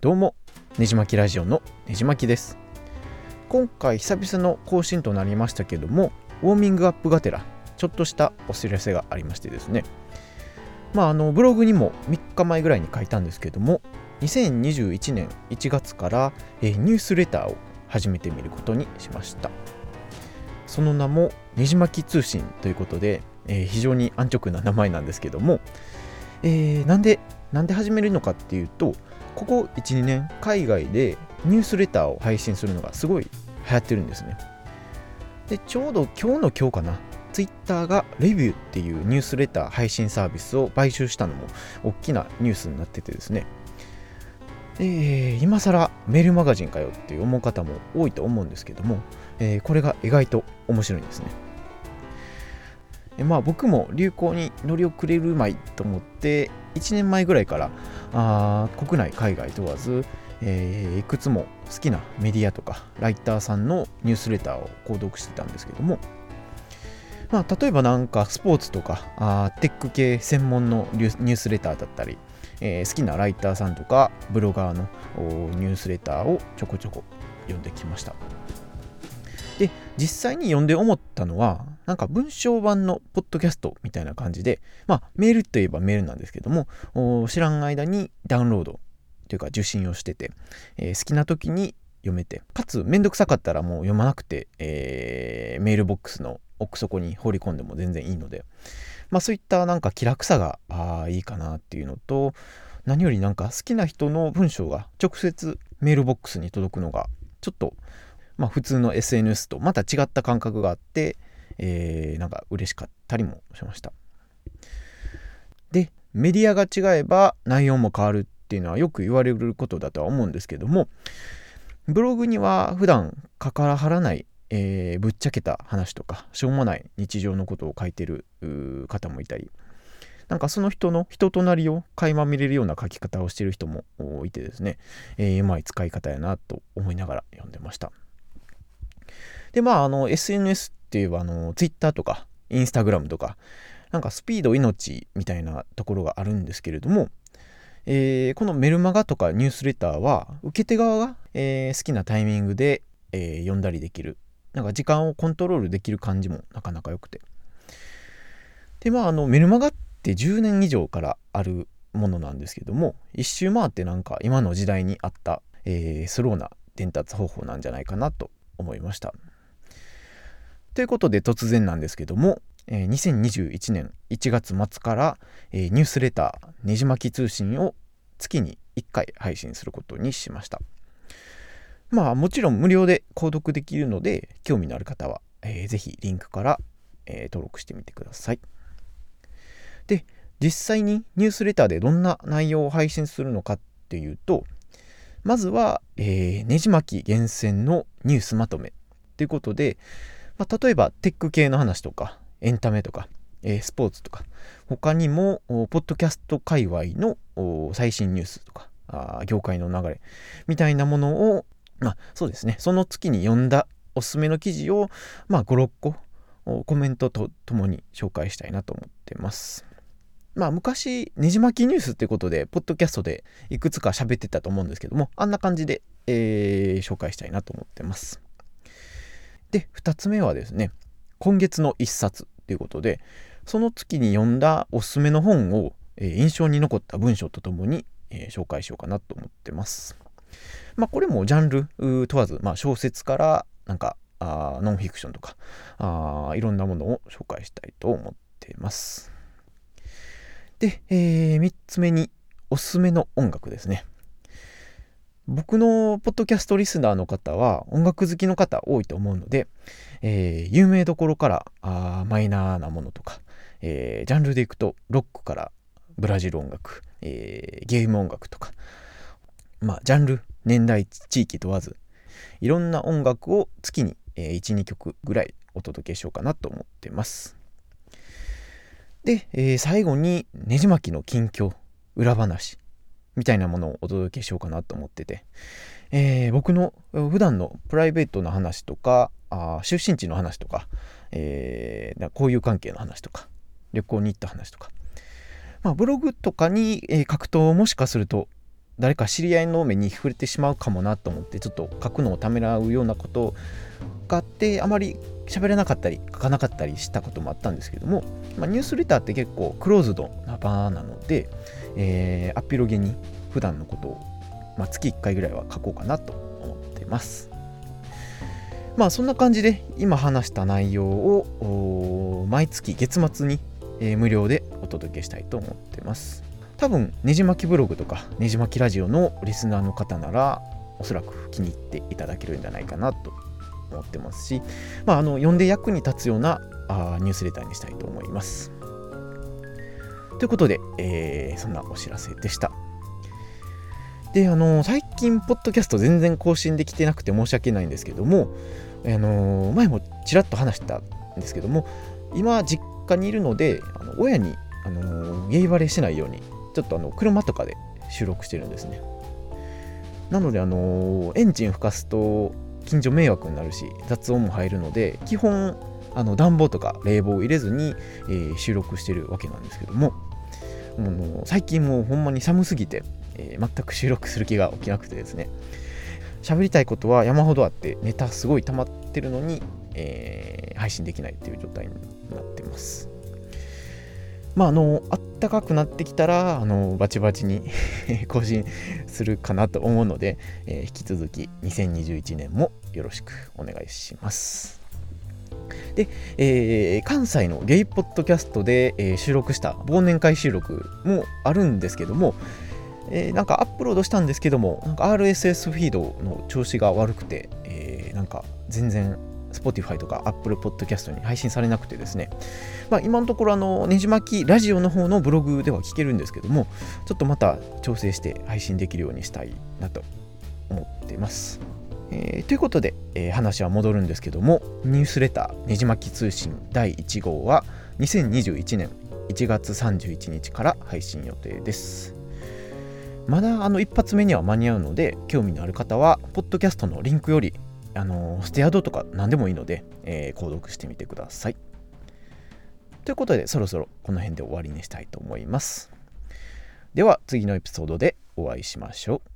どうもねじまきラジオのねじまきです。今回久々の更新となりましたけどもウォーミングアップがてらちょっとしたお知らせがありましてですね。まああのブログにも3日前ぐらいに書いたんですけども2021年1月から、えー、ニュースレターを始めてみることにしました。その名もねじまき通信ということで、えー、非常に安直な名前なんですけども、えー、なんでなんで始めるのかっていうとここ12年海外でニュースレターを配信するのがすごい流行ってるんですねでちょうど今日の今日かなツイッターがレビューっていうニュースレター配信サービスを買収したのも大きなニュースになっててですねえー、今更メールマガジンかよって思う方も多いと思うんですけども、えー、これが意外と面白いんですね。まあ僕も流行に乗り遅れるまいと思って1年前ぐらいからあ国内海外問わず、えー、いくつも好きなメディアとかライターさんのニュースレターを購読してたんですけどもまあ例えばなんかスポーツとかあテック系専門のニュースレターだったり、えー、好きなライターさんとかブロガーのニュースレターをちょこちょこ読んできました。で実際に読んで思ったのはなんか文章版のポッドキャストみたいな感じでまあメールといえばメールなんですけども知らん間にダウンロードというか受信をしてて、えー、好きな時に読めてかつめんどくさかったらもう読まなくて、えー、メールボックスの奥底に放り込んでも全然いいのでまあそういったなんか気楽さがあいいかなっていうのと何よりなんか好きな人の文章が直接メールボックスに届くのがちょっとまあ、普通の SNS とまた違った感覚があって、えー、なんか嬉しかったりもしました。でメディアが違えば内容も変わるっていうのはよく言われることだとは思うんですけどもブログには普段関わらない、えー、ぶっちゃけた話とかしょうもない日常のことを書いてる方もいたりなんかその人の人となりを垣間見れるような書き方をしてる人もいてですね、えー、うまい使い方やなと思いながら読んでました。で、まあ、あの、SNS っていうあの、Twitter とか、Instagram とか、なんかスピード命みたいなところがあるんですけれども、えー、このメルマガとかニュースレターは、受け手側が、えー、好きなタイミングで、えー、読んだりできる。なんか時間をコントロールできる感じもなかなか良くて。で、まあ、あの、メルマガって10年以上からあるものなんですけども、一周回ってなんか今の時代にあった、えー、スローな伝達方法なんじゃないかなと思いました。ということで突然なんですけども、えー、2021年1月末から、えー、ニュースレターねじ巻き通信を月に1回配信することにしました。まあもちろん無料で購読できるので興味のある方は、えー、ぜひリンクから、えー、登録してみてください。で実際にニュースレターでどんな内容を配信するのかっていうとまずは、えー、ねじ巻き厳選のニュースまとめということで、まあ、例えばテック系の話とかエンタメとか、えー、スポーツとか他にもポッドキャスト界隈の最新ニュースとかあ業界の流れみたいなものをまあそうですねその月に読んだおすすめの記事をまあ56個コメントとともに紹介したいなと思ってます。まあ昔ねじ巻きニュースってことでポッドキャストでいくつか喋ってたと思うんですけどもあんな感じで、えー、紹介したいなと思ってます。で、2つ目はですね、今月の1冊ということで、その月に読んだおすすめの本を、えー、印象に残った文章とともに、えー、紹介しようかなと思ってます。まあ、これもジャンル問わず、まあ、小説からなんかあノンフィクションとかあいろんなものを紹介したいと思ってます。で、えー、3つ目におすすめの音楽ですね。僕のポッドキャストリスナーの方は音楽好きの方多いと思うので、えー、有名どころからあマイナーなものとか、えー、ジャンルでいくとロックからブラジル音楽、えー、ゲーム音楽とか、まあ、ジャンル年代地域問わずいろんな音楽を月に、えー、12曲ぐらいお届けしようかなと思ってます。で、えー、最後にねじ巻きの近況裏話みたいなものをお届けしようかなと思ってて、えー、僕の普段のプライベートな話とかあ出身地の話とか、えー、交友関係の話とか旅行に行った話とか、まあ、ブログとかに、えー、書くともしかすると誰か知り合いの目に触れてしまうかもなと思ってちょっと書くのをためらうようなことがあってあまり喋れなかったり書かなかったりしたこともあったんですけども、まあ、ニュースレターって結構クローズドな場なので、えー、アピロゲに普段のことを、まあ、月1回ぐらいは書こうかなと思ってます。まあそんな感じで今話した内容を毎月月末に、無料でお届けしたいと思ってます。多分ねじ巻きブログとかねじ巻きラジオのリスナーの方ならおそらく気に入っていただけるんじゃないかなと思ってますし、まあ、あの読んで役に立つようなあニュースレターにしたいと思います。ということで、えー、そんなお知らせでした。で、あの最近、ポッドキャスト全然更新できてなくて申し訳ないんですけども、あの前もちらっと話したんですけども、今、実家にいるので、あの親に、あのゲイバレしないように、ちょっとあの車とかで収録してるんですね。なので、あのエンジン吹かすと近所迷惑になるし、雑音も入るので、基本、あの暖房とか冷房を入れずに、えー、収録してるわけなんですけども、もう最近もうほんまに寒すぎて、えー、全く収録する気が起きなくてですね喋りたいことは山ほどあってネタすごい溜まってるのに、えー、配信できないっていう状態になってますまああのあったかくなってきたらあのバチバチに 更新するかなと思うので、えー、引き続き2021年もよろしくお願いします。で、えー、関西のゲイポッドキャストで、えー、収録した忘年会収録もあるんですけども、えー、なんかアップロードしたんですけども、なんか RSS フィードの調子が悪くて、えー、なんか全然 Spotify とか Apple Podcast に配信されなくてですね、まあ、今のところあのねじ巻きラジオの方のブログでは聞けるんですけどもちょっとまた調整して配信できるようにしたいなと思っています。えー、ということで、えー、話は戻るんですけどもニュースレターねじ巻き通信第1号は2021年1月31日から配信予定です。まだあの一発目には間に合うので興味のある方はポッドキャストのリンクよりあのステアドとか何でもいいので、えー、購読してみてください。ということでそろそろこの辺で終わりにしたいと思います。では次のエピソードでお会いしましょう。